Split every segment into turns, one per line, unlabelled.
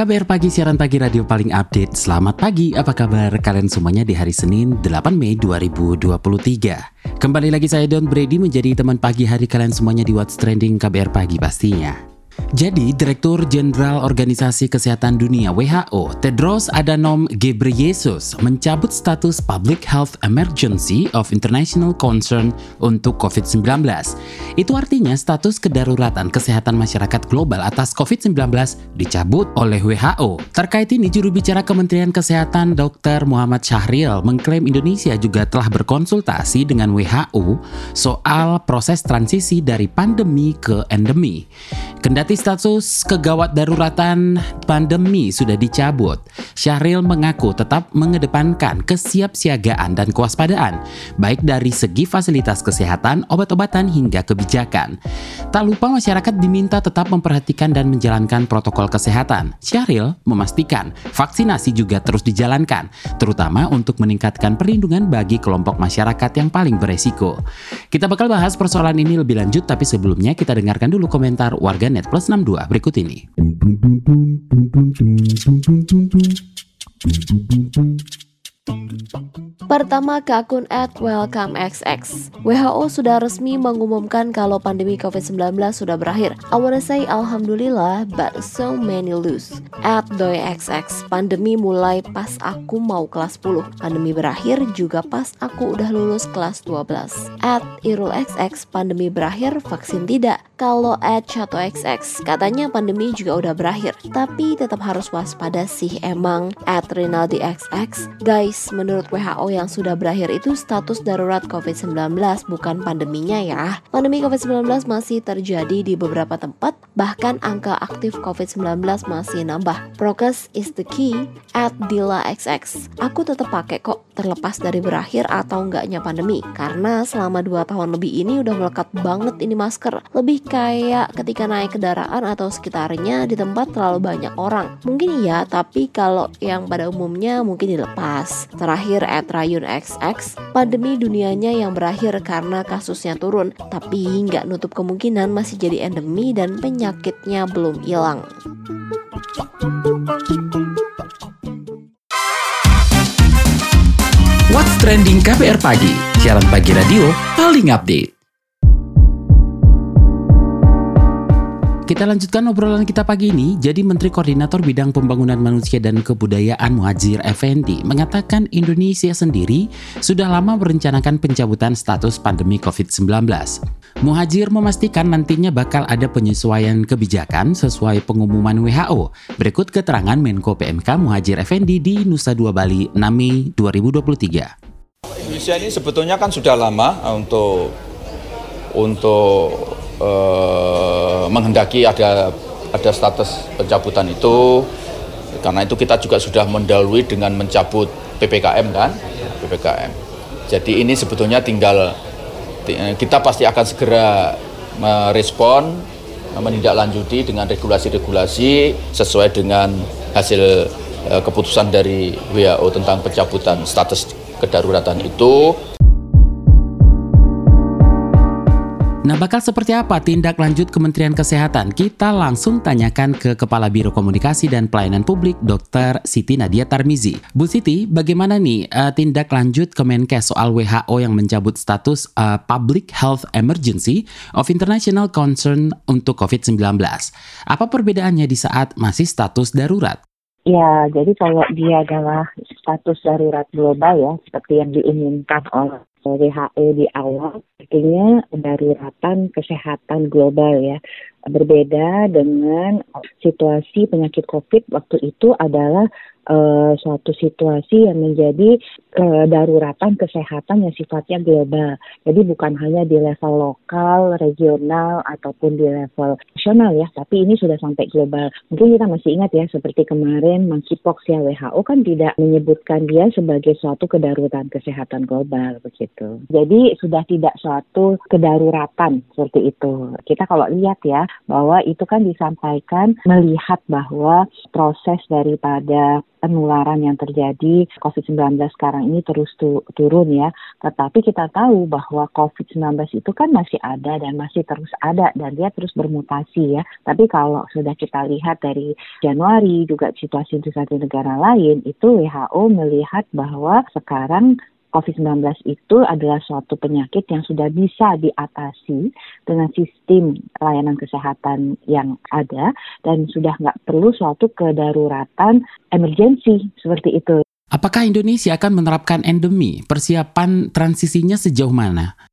KBR Pagi, siaran pagi radio paling update. Selamat pagi, apa kabar kalian semuanya di hari Senin 8 Mei 2023. Kembali lagi saya Don Brady menjadi teman pagi hari kalian semuanya di What's Trending KBR Pagi pastinya. Jadi, Direktur Jenderal Organisasi Kesehatan Dunia WHO, Tedros Adhanom Ghebreyesus, mencabut status Public Health Emergency of International Concern untuk COVID-19. Itu artinya status kedaruratan kesehatan masyarakat global atas COVID-19 dicabut oleh WHO. Terkait ini, juru bicara Kementerian Kesehatan Dr. Muhammad Syahril mengklaim Indonesia juga telah berkonsultasi dengan WHO soal proses transisi dari pandemi ke endemi. Kendati status kegawat daruratan pandemi sudah dicabut, Syahril mengaku tetap mengedepankan kesiapsiagaan dan kewaspadaan, baik dari segi fasilitas kesehatan, obat-obatan hingga kebijakan. Tak lupa masyarakat diminta tetap memperhatikan dan menjalankan protokol kesehatan. Syahril memastikan vaksinasi juga terus dijalankan, terutama untuk meningkatkan perlindungan bagi kelompok masyarakat yang paling beresiko. Kita bakal bahas persoalan ini lebih lanjut, tapi sebelumnya kita dengarkan dulu komentar warganet plus 62 berikut ini.
Pertama ke akun at WelcomeXX. WHO sudah resmi mengumumkan kalau pandemi COVID-19 sudah berakhir. I wanna say alhamdulillah, but so many lose. At DoyXX, pandemi mulai pas aku mau kelas 10. Pandemi berakhir juga pas aku udah lulus kelas 12. At IrulXX, pandemi berakhir, vaksin tidak. Kalau at ChatoXX, katanya pandemi juga udah berakhir. Tapi tetap harus waspada sih emang. At RinaldiXX, guys, menurut WHO yang sudah berakhir itu status darurat COVID-19 bukan pandeminya ya. Pandemi COVID-19 masih terjadi di beberapa tempat, bahkan angka aktif COVID-19 masih nambah. Prokes is the key at Dila XX. Aku tetap pakai kok terlepas dari berakhir atau enggaknya pandemi karena selama 2 tahun lebih ini udah melekat banget ini masker. Lebih kayak ketika naik kendaraan atau sekitarnya di tempat terlalu banyak orang. Mungkin iya, tapi kalau yang pada umumnya mungkin dilepas. Terakhir at Rayun XX, pandemi dunianya yang berakhir karena kasusnya turun, tapi nggak nutup kemungkinan masih jadi endemi dan penyakitnya belum hilang.
What's Trending KBR Pagi, siaran pagi radio paling update. Kita lanjutkan obrolan kita pagi ini. Jadi Menteri Koordinator Bidang Pembangunan Manusia dan Kebudayaan Muhajir Effendi mengatakan Indonesia sendiri sudah lama merencanakan pencabutan status pandemi COVID-19. Muhajir memastikan nantinya bakal ada penyesuaian kebijakan sesuai pengumuman WHO. Berikut keterangan Menko PMK Muhajir Effendi di Nusa Dua Bali 6 Mei 2023.
Indonesia ini sebetulnya kan sudah lama untuk untuk uh, menghendaki ada ada status pencabutan itu. Karena itu kita juga sudah mendahului dengan mencabut PPKM kan? PPKM. Jadi ini sebetulnya tinggal kita pasti akan segera merespon menindaklanjuti dengan regulasi-regulasi sesuai dengan hasil uh, keputusan dari WHO tentang pencabutan status kedaruratan itu
Nah, bakal seperti apa tindak lanjut Kementerian Kesehatan? Kita langsung tanyakan ke Kepala Biro Komunikasi dan Pelayanan Publik, Dr. Siti Nadia Tarmizi. Bu Siti, bagaimana nih uh, tindak lanjut Kemenkes soal WHO yang mencabut status uh, Public Health Emergency of International Concern untuk COVID-19? Apa perbedaannya di saat masih status darurat?
Ya, jadi kalau dia adalah status darurat global ya, seperti yang diinginkan oleh WHO di awal, artinya daruratan kesehatan global ya. Berbeda dengan situasi penyakit COVID waktu itu adalah uh, suatu situasi yang menjadi kedaruratan kesehatan yang sifatnya global. Jadi bukan hanya di level lokal, regional ataupun di level nasional ya, tapi ini sudah sampai global. Mungkin kita masih ingat ya seperti kemarin monkeypox ya WHO kan tidak menyebutkan dia sebagai suatu kedaruratan kesehatan global begitu. Jadi sudah tidak suatu kedaruratan seperti itu. Kita kalau lihat ya bahwa itu kan disampaikan melihat bahwa proses daripada penularan yang terjadi COVID-19 sekarang ini terus tu turun ya. Tetapi kita tahu bahwa COVID-19 itu kan masih ada dan masih terus ada dan dia terus bermutasi ya. Tapi kalau sudah kita lihat dari Januari juga situasi di satu negara lain itu WHO melihat bahwa sekarang COVID-19 itu adalah suatu penyakit yang sudah bisa diatasi dengan sistem layanan kesehatan yang ada dan sudah nggak perlu suatu kedaruratan emergensi seperti itu.
Apakah Indonesia akan menerapkan endemi? Persiapan transisinya sejauh mana?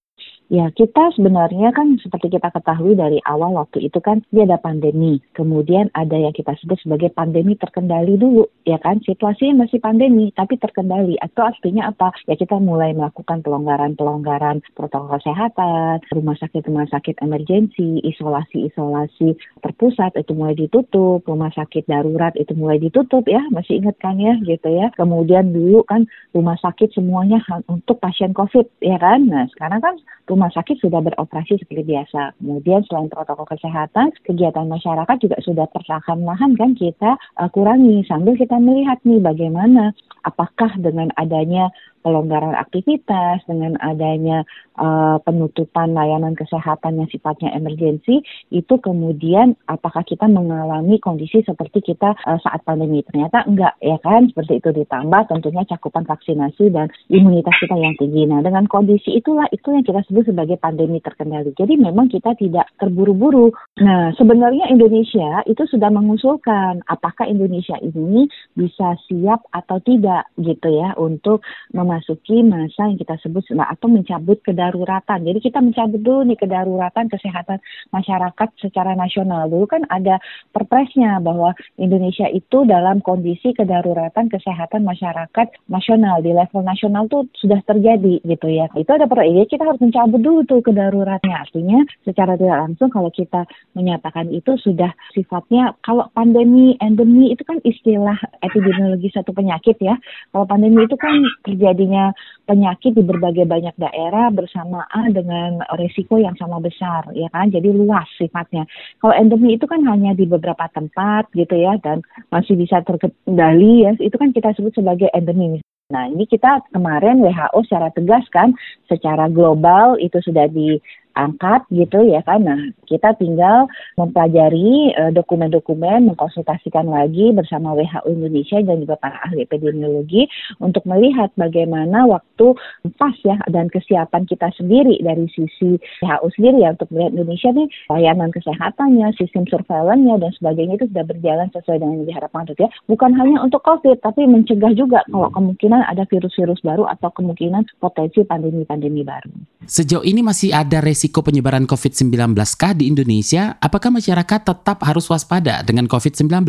Ya, kita sebenarnya kan seperti kita ketahui dari awal waktu itu kan dia ada pandemi. Kemudian ada yang kita sebut sebagai pandemi terkendali dulu, ya kan? Situasinya masih pandemi tapi terkendali. Atau artinya apa? Ya kita mulai melakukan pelonggaran-pelonggaran protokol kesehatan, rumah sakit-rumah sakit emergensi, isolasi-isolasi terpusat itu mulai ditutup, rumah sakit darurat itu mulai ditutup ya, masih ingat kan ya gitu ya. Kemudian dulu kan rumah sakit semuanya untuk pasien COVID, ya kan? Nah, sekarang kan rumah sakit sudah beroperasi seperti biasa. Kemudian selain protokol kesehatan, kegiatan masyarakat juga sudah perlahan-lahan kan kita uh, kurangi sambil kita melihat nih bagaimana apakah dengan adanya pelonggaran aktivitas, dengan adanya uh, penutupan layanan kesehatan yang sifatnya emergensi, itu kemudian apakah kita mengalami kondisi seperti kita uh, saat pandemi? Ternyata enggak, ya kan? Seperti itu ditambah tentunya cakupan vaksinasi dan imunitas kita yang tinggi. Nah, dengan kondisi itulah itu yang kita sebut sebagai pandemi terkendali. Jadi memang kita tidak terburu-buru. Nah, sebenarnya Indonesia itu sudah mengusulkan apakah Indonesia ini bisa siap atau tidak gitu ya untuk memasuki masa yang kita sebut atau mencabut kedaruratan. Jadi kita mencabut dulu nih kedaruratan kesehatan masyarakat secara nasional. Dulu kan ada perpresnya bahwa Indonesia itu dalam kondisi kedaruratan kesehatan masyarakat nasional di level nasional tuh sudah terjadi gitu ya. Itu ada per ya kita harus mencabut dulu tuh kedaruratnya. Artinya secara tidak langsung kalau kita menyatakan itu sudah sifatnya kalau pandemi endemi itu kan istilah epidemiologi satu penyakit ya. Kalau pandemi itu kan terjadi terjadinya penyakit di berbagai banyak daerah bersamaan dengan resiko yang sama besar ya kan? Jadi luas sifatnya. Kalau endemi itu kan hanya di beberapa tempat gitu ya dan masih bisa terkendali ya. Itu kan kita sebut sebagai endemi. Nah, ini kita kemarin WHO secara tegas kan, secara global itu sudah di angkat gitu ya kan. Nah, kita tinggal mempelajari uh, dokumen-dokumen, mengkonsultasikan lagi bersama WHO Indonesia dan juga para ahli epidemiologi untuk melihat bagaimana waktu pas ya dan kesiapan kita sendiri dari sisi WHO sendiri ya untuk melihat Indonesia nih layanan kesehatannya, sistem surveillance-nya dan sebagainya itu sudah berjalan sesuai dengan yang diharapkan ya. Bukan hanya untuk COVID tapi mencegah juga kalau kemungkinan ada virus-virus baru atau kemungkinan potensi pandemi-pandemi baru.
Sejauh ini masih ada resiko risiko penyebaran COVID-19 kah di Indonesia? Apakah masyarakat tetap harus waspada dengan COVID-19?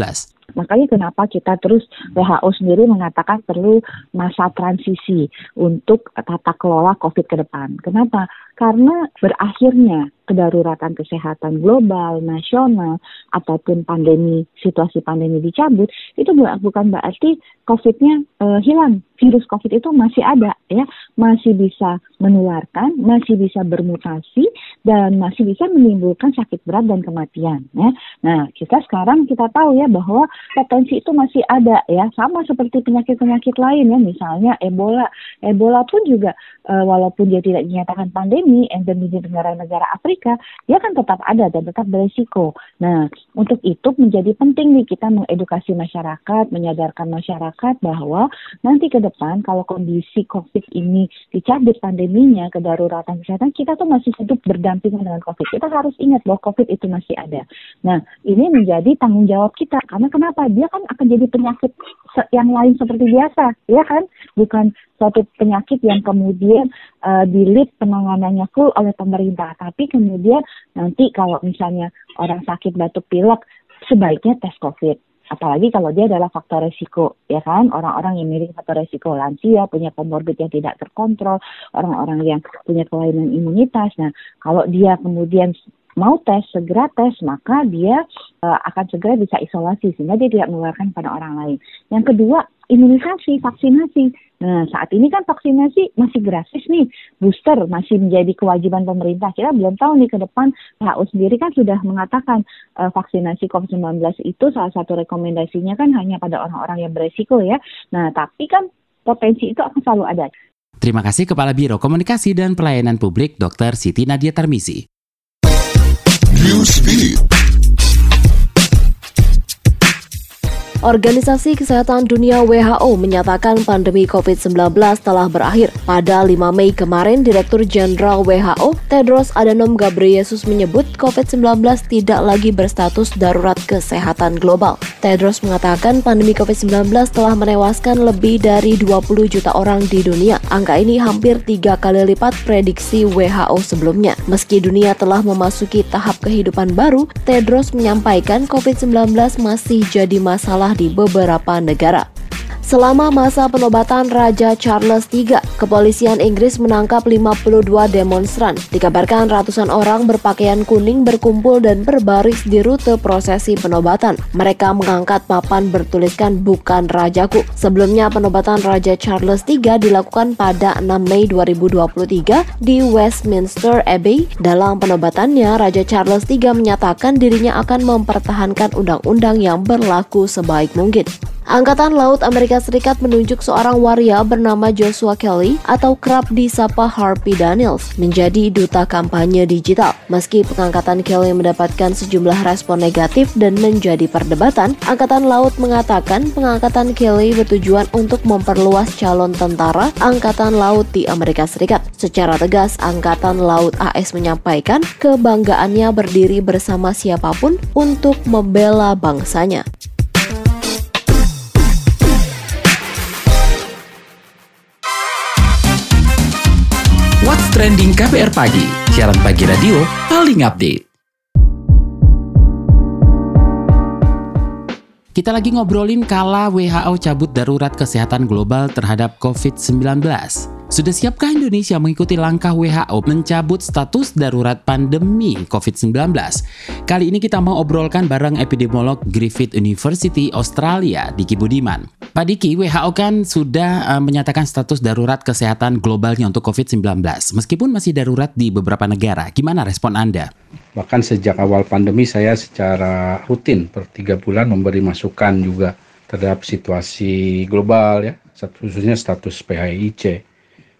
Makanya kenapa kita terus WHO sendiri mengatakan perlu masa transisi untuk tata kelola COVID ke depan. Kenapa? Karena berakhirnya kedaruratan kesehatan global, nasional, ataupun pandemi, situasi pandemi dicabut, itu bukan berarti COVID-nya e, hilang. Virus COVID itu masih ada, ya, masih bisa menularkan, masih bisa bermutasi, dan masih bisa menimbulkan sakit berat dan kematian. Ya. Nah, kita sekarang kita tahu ya bahwa potensi itu masih ada, ya, sama seperti penyakit-penyakit lain ya, misalnya Ebola. Ebola pun juga e, walaupun dia tidak dinyatakan pandemi, endemi di negara-negara Afrika dia kan tetap ada dan tetap beresiko. Nah, untuk itu menjadi penting nih kita mengedukasi masyarakat, menyadarkan masyarakat bahwa nanti ke depan kalau kondisi COVID ini dicabut pandeminya, kedaruratan kesehatan, kita tuh masih hidup berdampingan dengan COVID. Kita harus ingat bahwa COVID itu masih ada. Nah, ini menjadi tanggung jawab kita. Karena kenapa? Dia kan akan jadi penyakit yang lain seperti biasa, ya kan? Bukan suatu penyakit yang kemudian uh, dilit penanganannya full oleh pemerintah. Tapi kemudian nanti kalau misalnya orang sakit batuk pilek, sebaiknya tes COVID apalagi kalau dia adalah faktor resiko, ya kan? Orang-orang yang memiliki faktor resiko lansia, punya komorbid yang tidak terkontrol, orang-orang yang punya kelainan imunitas. Nah, kalau dia kemudian mau tes segera tes maka dia uh, akan segera bisa isolasi sehingga dia tidak menularkan pada orang lain. Yang kedua imunisasi vaksinasi. Nah saat ini kan vaksinasi masih gratis nih booster masih menjadi kewajiban pemerintah. Kita belum tahu nih ke depan WHO sendiri kan sudah mengatakan uh, vaksinasi COVID-19 itu salah satu rekomendasinya kan hanya pada orang-orang yang beresiko ya. Nah tapi kan potensi itu akan selalu ada.
Terima kasih Kepala Biro Komunikasi dan Pelayanan Publik Dr. Siti Nadia Tarmisi. Newsfeed.
Organisasi Kesehatan Dunia WHO menyatakan pandemi COVID-19 telah berakhir. Pada 5 Mei kemarin, Direktur Jenderal WHO Tedros Adhanom Ghebreyesus menyebut COVID-19 tidak lagi berstatus darurat kesehatan global. Tedros mengatakan pandemi COVID-19 telah menewaskan lebih dari 20 juta orang di dunia. Angka ini hampir tiga kali lipat prediksi WHO sebelumnya. Meski dunia telah memasuki tahap kehidupan baru, Tedros menyampaikan COVID-19 masih jadi di beberapa negara. Selama masa penobatan Raja Charles III, kepolisian Inggris menangkap 52 demonstran. Dikabarkan ratusan orang berpakaian kuning berkumpul dan berbaris di rute prosesi penobatan. Mereka mengangkat papan bertuliskan bukan rajaku. Sebelumnya penobatan Raja Charles III dilakukan pada 6 Mei 2023 di Westminster Abbey. Dalam penobatannya, Raja Charles III menyatakan dirinya akan mempertahankan undang-undang yang berlaku sebaik mungkin. Angkatan Laut Amerika Serikat menunjuk seorang waria bernama Joshua Kelly atau kerap disapa Harvey Daniels menjadi duta kampanye digital. Meski pengangkatan Kelly mendapatkan sejumlah respon negatif dan menjadi perdebatan, Angkatan Laut mengatakan pengangkatan Kelly bertujuan untuk memperluas calon tentara Angkatan Laut di Amerika Serikat. Secara tegas, Angkatan Laut AS menyampaikan kebanggaannya berdiri bersama siapa pun untuk membela bangsanya.
What's Trending KPR Pagi, siaran pagi radio paling update. Kita lagi ngobrolin kala WHO cabut darurat kesehatan global terhadap COVID-19. Sudah siapkah Indonesia mengikuti langkah WHO mencabut status darurat pandemi COVID-19? Kali ini kita mau obrolkan bareng epidemiolog Griffith University Australia, Diki Budiman. Pak Diki, WHO kan sudah uh, menyatakan status darurat kesehatan globalnya untuk COVID-19, meskipun masih darurat di beberapa negara. Gimana respon Anda?
Bahkan sejak awal pandemi saya secara rutin per tiga bulan memberi masukan juga terhadap situasi global ya, khususnya status PHIC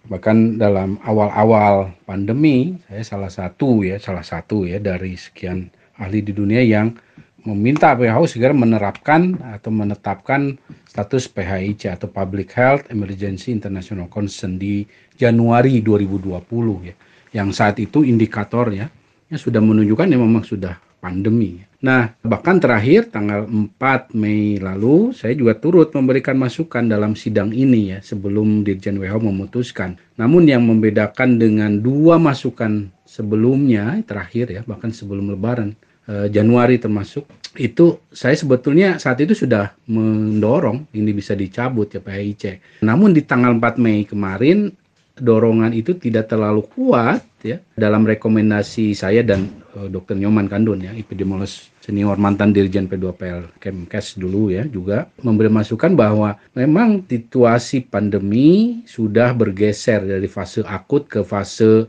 bahkan dalam awal-awal pandemi saya salah satu ya salah satu ya dari sekian ahli di dunia yang meminta WHO segera menerapkan atau menetapkan status PHIC atau Public Health Emergency International Concern di Januari 2020 ya yang saat itu indikatornya ya sudah menunjukkan yang memang sudah pandemi. Nah, bahkan terakhir tanggal 4 Mei lalu saya juga turut memberikan masukan dalam sidang ini ya sebelum Dirjen WHO memutuskan. Namun yang membedakan dengan dua masukan sebelumnya terakhir ya bahkan sebelum lebaran eh, Januari termasuk itu saya sebetulnya saat itu sudah mendorong ini bisa dicabut ya PHIC. Namun di tanggal 4 Mei kemarin dorongan itu tidak terlalu kuat ya dalam rekomendasi saya dan uh, Dr. Nyoman Kandun ya epidemiolog senior mantan dirjen P2PL Kemkes dulu ya juga memberi masukan bahwa memang situasi pandemi sudah bergeser dari fase akut ke fase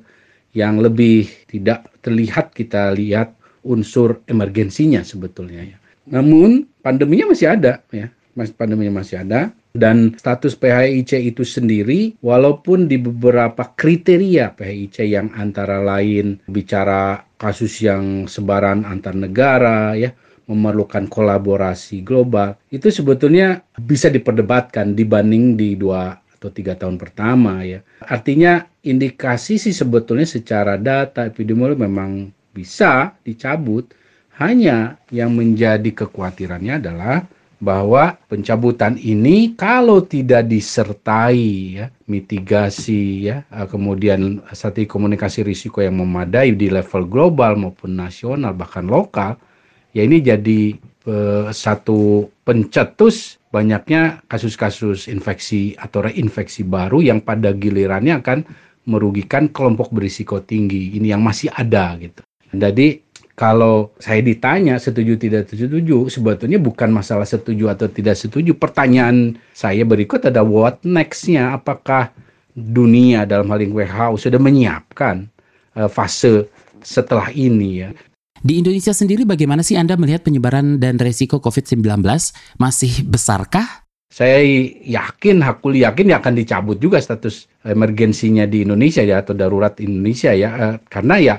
yang lebih tidak terlihat kita lihat unsur emergensinya sebetulnya ya. Namun pandeminya masih ada ya, pandeminya masih ada dan status PHIC itu sendiri walaupun di beberapa kriteria PHIC yang antara lain bicara kasus yang sebaran antar negara ya memerlukan kolaborasi global itu sebetulnya bisa diperdebatkan dibanding di dua atau tiga tahun pertama ya. Artinya indikasi sih sebetulnya secara data epidemiologi memang bisa dicabut. Hanya yang menjadi kekhawatirannya adalah bahwa pencabutan ini kalau tidak disertai ya mitigasi ya eh, kemudian strategi komunikasi risiko yang memadai di level global maupun nasional bahkan lokal ya ini jadi uh, satu pencetus banyaknya kasus-kasus infeksi atau reinfeksi baru yang pada gilirannya akan merugikan kelompok berisiko tinggi ini yang masih ada gitu. Jadi kalau saya ditanya setuju tidak setuju, sebetulnya bukan masalah setuju atau tidak setuju. Pertanyaan saya berikut ada what next-nya? Apakah dunia dalam hal ini WHO sudah menyiapkan uh, fase setelah ini ya?
Di Indonesia sendiri bagaimana sih Anda melihat penyebaran dan resiko COVID-19? Masih besarkah?
Saya yakin, aku yakin ya akan dicabut juga status emergensinya di Indonesia ya atau darurat Indonesia ya. Uh, karena ya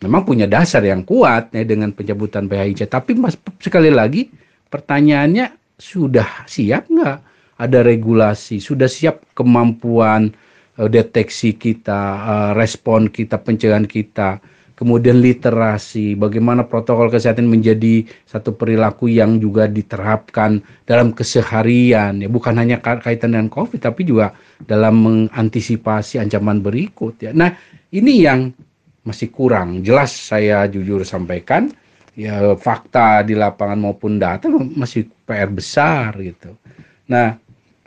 memang punya dasar yang kuat ya dengan pencabutan PHIC. Tapi mas, sekali lagi pertanyaannya sudah siap nggak ada regulasi, sudah siap kemampuan uh, deteksi kita, uh, respon kita, pencegahan kita, kemudian literasi, bagaimana protokol kesehatan menjadi satu perilaku yang juga diterapkan dalam keseharian, ya bukan hanya kaitan dengan COVID, tapi juga dalam mengantisipasi ancaman berikut. Ya. Nah ini yang masih kurang. Jelas saya jujur sampaikan, ya fakta di lapangan maupun data masih PR besar gitu. Nah,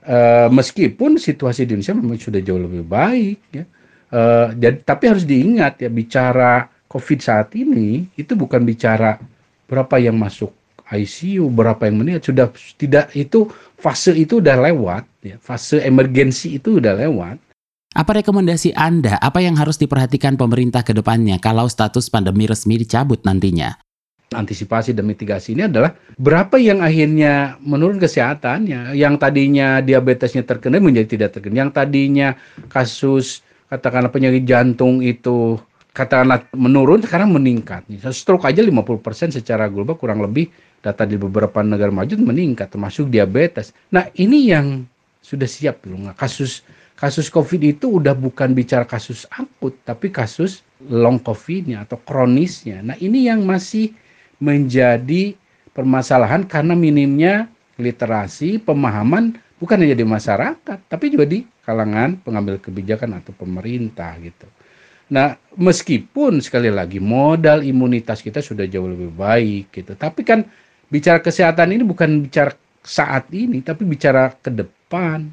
e, meskipun situasi di Indonesia memang sudah jauh lebih baik ya. E, jadi tapi harus diingat ya bicara COVID saat ini itu bukan bicara berapa yang masuk ICU, berapa yang meninggal sudah tidak itu fase itu udah lewat ya. Fase emergensi itu udah lewat
apa rekomendasi Anda? Apa yang harus diperhatikan pemerintah ke depannya kalau status pandemi resmi dicabut nantinya?
Antisipasi dan mitigasi ini adalah berapa yang akhirnya menurun kesehatannya. Yang tadinya diabetesnya terkena menjadi tidak terkena. Yang tadinya kasus katakanlah penyakit jantung itu katakanlah menurun sekarang meningkat. Stroke aja 50% secara global kurang lebih data di beberapa negara maju meningkat termasuk diabetes. Nah, ini yang sudah siap belum? Kasus kasus COVID itu udah bukan bicara kasus akut, tapi kasus long COVID-nya atau kronisnya. Nah ini yang masih menjadi permasalahan karena minimnya literasi, pemahaman bukan hanya di masyarakat, tapi juga di kalangan pengambil kebijakan atau pemerintah gitu. Nah, meskipun sekali lagi modal imunitas kita sudah jauh lebih baik gitu, tapi kan bicara kesehatan ini bukan bicara saat ini, tapi bicara ke depan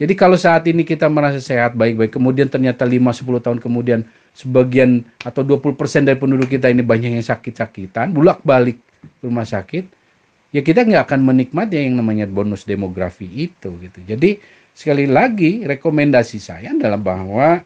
jadi kalau saat ini kita merasa sehat baik-baik, kemudian ternyata 5-10 tahun kemudian sebagian atau 20% dari penduduk kita ini banyak yang sakit-sakitan, bulak-balik rumah sakit, ya kita nggak akan menikmati yang namanya bonus demografi itu gitu. Jadi sekali lagi rekomendasi saya adalah bahwa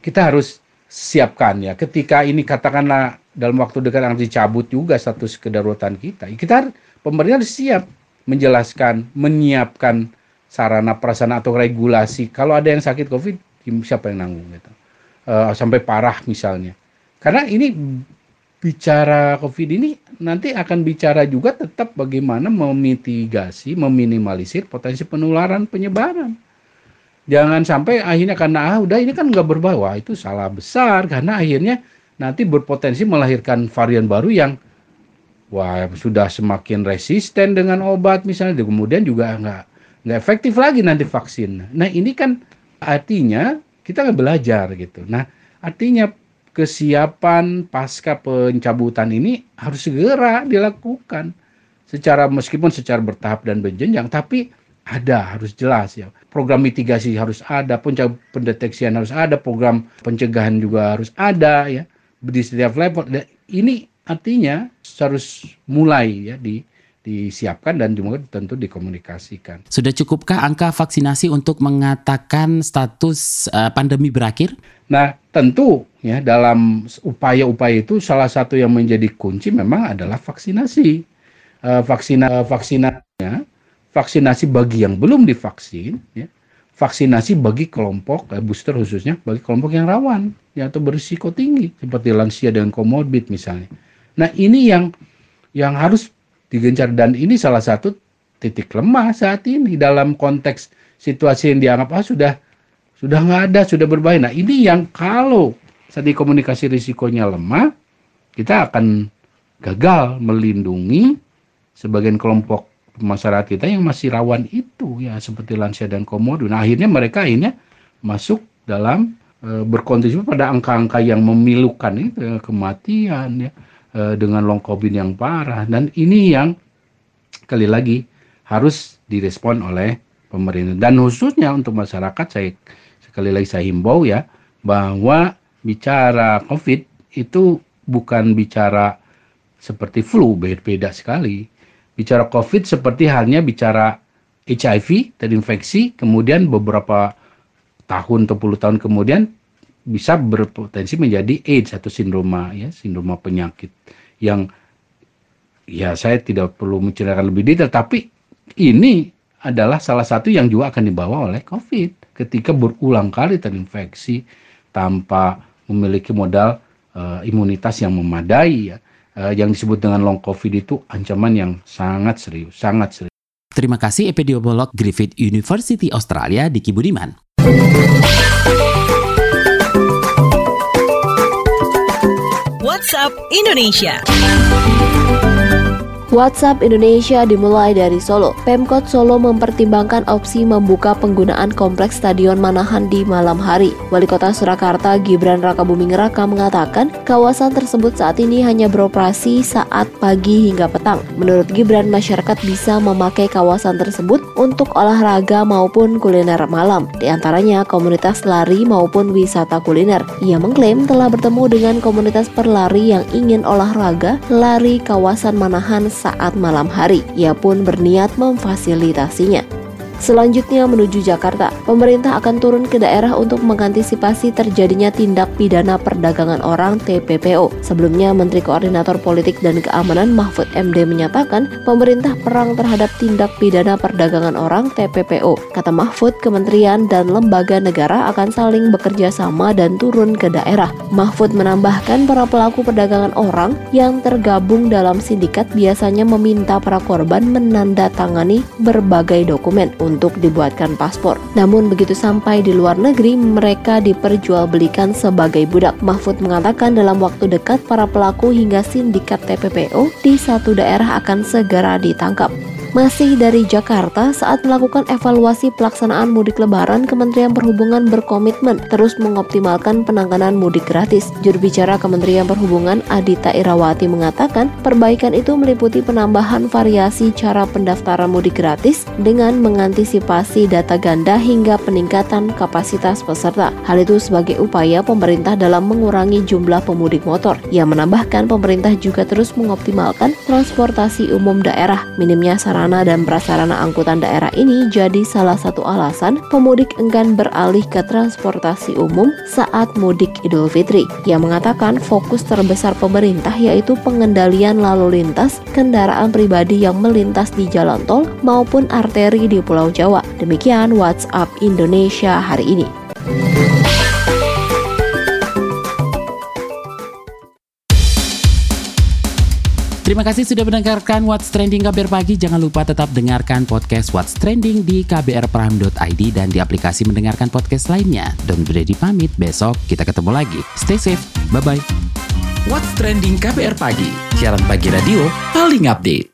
kita harus siapkan ya ketika ini katakanlah dalam waktu dekat akan dicabut juga status kedaruratan kita, ya kita pemerintah harus siap menjelaskan, menyiapkan sarana prasarana atau regulasi. Kalau ada yang sakit covid siapa yang nanggung gitu. Uh, sampai parah misalnya. Karena ini bicara covid ini nanti akan bicara juga tetap bagaimana memitigasi meminimalisir potensi penularan penyebaran. Jangan sampai akhirnya karena ah udah ini kan nggak berbawa itu salah besar karena akhirnya nanti berpotensi melahirkan varian baru yang wah sudah semakin resisten dengan obat misalnya kemudian juga nggak nggak efektif lagi nanti vaksin. Nah ini kan artinya kita nggak belajar gitu. Nah artinya kesiapan pasca pencabutan ini harus segera dilakukan secara meskipun secara bertahap dan berjenjang tapi ada harus jelas ya program mitigasi harus ada pendeteksian harus ada program pencegahan juga harus ada ya di setiap level ini artinya harus mulai ya di disiapkan dan juga tentu dikomunikasikan.
Sudah cukupkah angka vaksinasi untuk mengatakan status uh, pandemi berakhir?
Nah, tentu ya dalam upaya-upaya itu salah satu yang menjadi kunci memang adalah vaksinasi. Uh, vaksina uh, vaksinasinya vaksinasi bagi yang belum divaksin ya. Vaksinasi bagi kelompok uh, booster khususnya bagi kelompok yang rawan ya atau berisiko tinggi seperti lansia dengan komorbid misalnya. Nah, ini yang yang harus digencar dan ini salah satu titik lemah saat ini dalam konteks situasi yang dianggap ah sudah sudah nggak ada sudah berbahaya. Nah ini yang kalau saat komunikasi risikonya lemah kita akan gagal melindungi sebagian kelompok masyarakat kita yang masih rawan itu ya seperti lansia dan komodo. Nah akhirnya mereka akhirnya masuk dalam e, berkontribusi pada angka-angka yang memilukan itu ya, kematian ya uh, dengan long covid yang parah. Dan ini yang kali lagi harus direspon oleh pemerintah. Dan khususnya untuk masyarakat saya sekali lagi saya himbau ya bahwa bicara covid itu bukan bicara seperti flu beda sekali. Bicara covid seperti halnya bicara HIV terinfeksi kemudian beberapa tahun atau puluh tahun kemudian bisa berpotensi menjadi AIDS atau sindroma ya sindroma penyakit yang ya saya tidak perlu menceritakan lebih detail tapi ini adalah salah satu yang juga akan dibawa oleh COVID ketika berulang kali terinfeksi tanpa memiliki modal uh, imunitas yang memadai ya uh, yang disebut dengan long COVID itu ancaman yang sangat serius sangat serius.
Terima kasih epidemiolog Griffith University Australia Diki Budiman.
WhatsApp Indonesia.
WhatsApp Indonesia dimulai dari Solo. Pemkot Solo mempertimbangkan opsi membuka penggunaan kompleks Stadion Manahan di malam hari. Wali Kota Surakarta Gibran Rakabuming Raka mengatakan kawasan tersebut saat ini hanya beroperasi saat pagi hingga petang. Menurut Gibran, masyarakat bisa memakai kawasan tersebut untuk olahraga maupun kuliner malam, di antaranya komunitas lari maupun wisata kuliner. Ia mengklaim telah bertemu dengan komunitas perlari yang ingin olahraga lari kawasan Manahan saat malam hari. Ia pun berniat memfasilitasinya. Selanjutnya menuju Jakarta, pemerintah akan turun ke daerah untuk mengantisipasi terjadinya tindak pidana perdagangan orang TPPO. Sebelumnya, Menteri Koordinator Politik dan Keamanan Mahfud MD menyatakan pemerintah perang terhadap tindak pidana perdagangan orang TPPO. Kata Mahfud, kementerian dan lembaga negara akan saling bekerja sama dan turun ke daerah. Mahfud menambahkan para pelaku perdagangan orang yang tergabung dalam sindikat biasanya meminta para korban menandatangani berbagai dokumen untuk dibuatkan paspor. Namun begitu sampai di luar negeri, mereka diperjualbelikan sebagai budak. Mahfud mengatakan dalam waktu dekat para pelaku hingga sindikat TPPO di satu daerah akan segera ditangkap. Masih dari Jakarta, saat melakukan evaluasi pelaksanaan mudik lebaran, Kementerian Perhubungan berkomitmen terus mengoptimalkan penanganan mudik gratis. Juru bicara Kementerian Perhubungan Adita Irawati mengatakan, perbaikan itu meliputi penambahan variasi cara pendaftaran mudik gratis dengan mengantisipasi data ganda hingga peningkatan kapasitas peserta. Hal itu sebagai upaya pemerintah dalam mengurangi jumlah pemudik motor. Ia menambahkan pemerintah juga terus mengoptimalkan transportasi umum daerah, minimnya sarana sarana dan prasarana angkutan daerah ini jadi salah satu alasan pemudik enggan beralih ke transportasi umum saat mudik Idul Fitri. Ia mengatakan fokus terbesar pemerintah yaitu pengendalian lalu lintas kendaraan pribadi yang melintas di jalan tol maupun arteri di Pulau Jawa. Demikian WhatsApp Indonesia hari ini.
Terima kasih sudah mendengarkan What's Trending KBR Pagi. Jangan lupa tetap dengarkan podcast What's Trending di kbrprime.id dan di aplikasi mendengarkan podcast lainnya. Don't ready pamit, besok kita ketemu lagi. Stay safe, bye-bye. What's Trending KBR Pagi, siaran pagi radio paling update.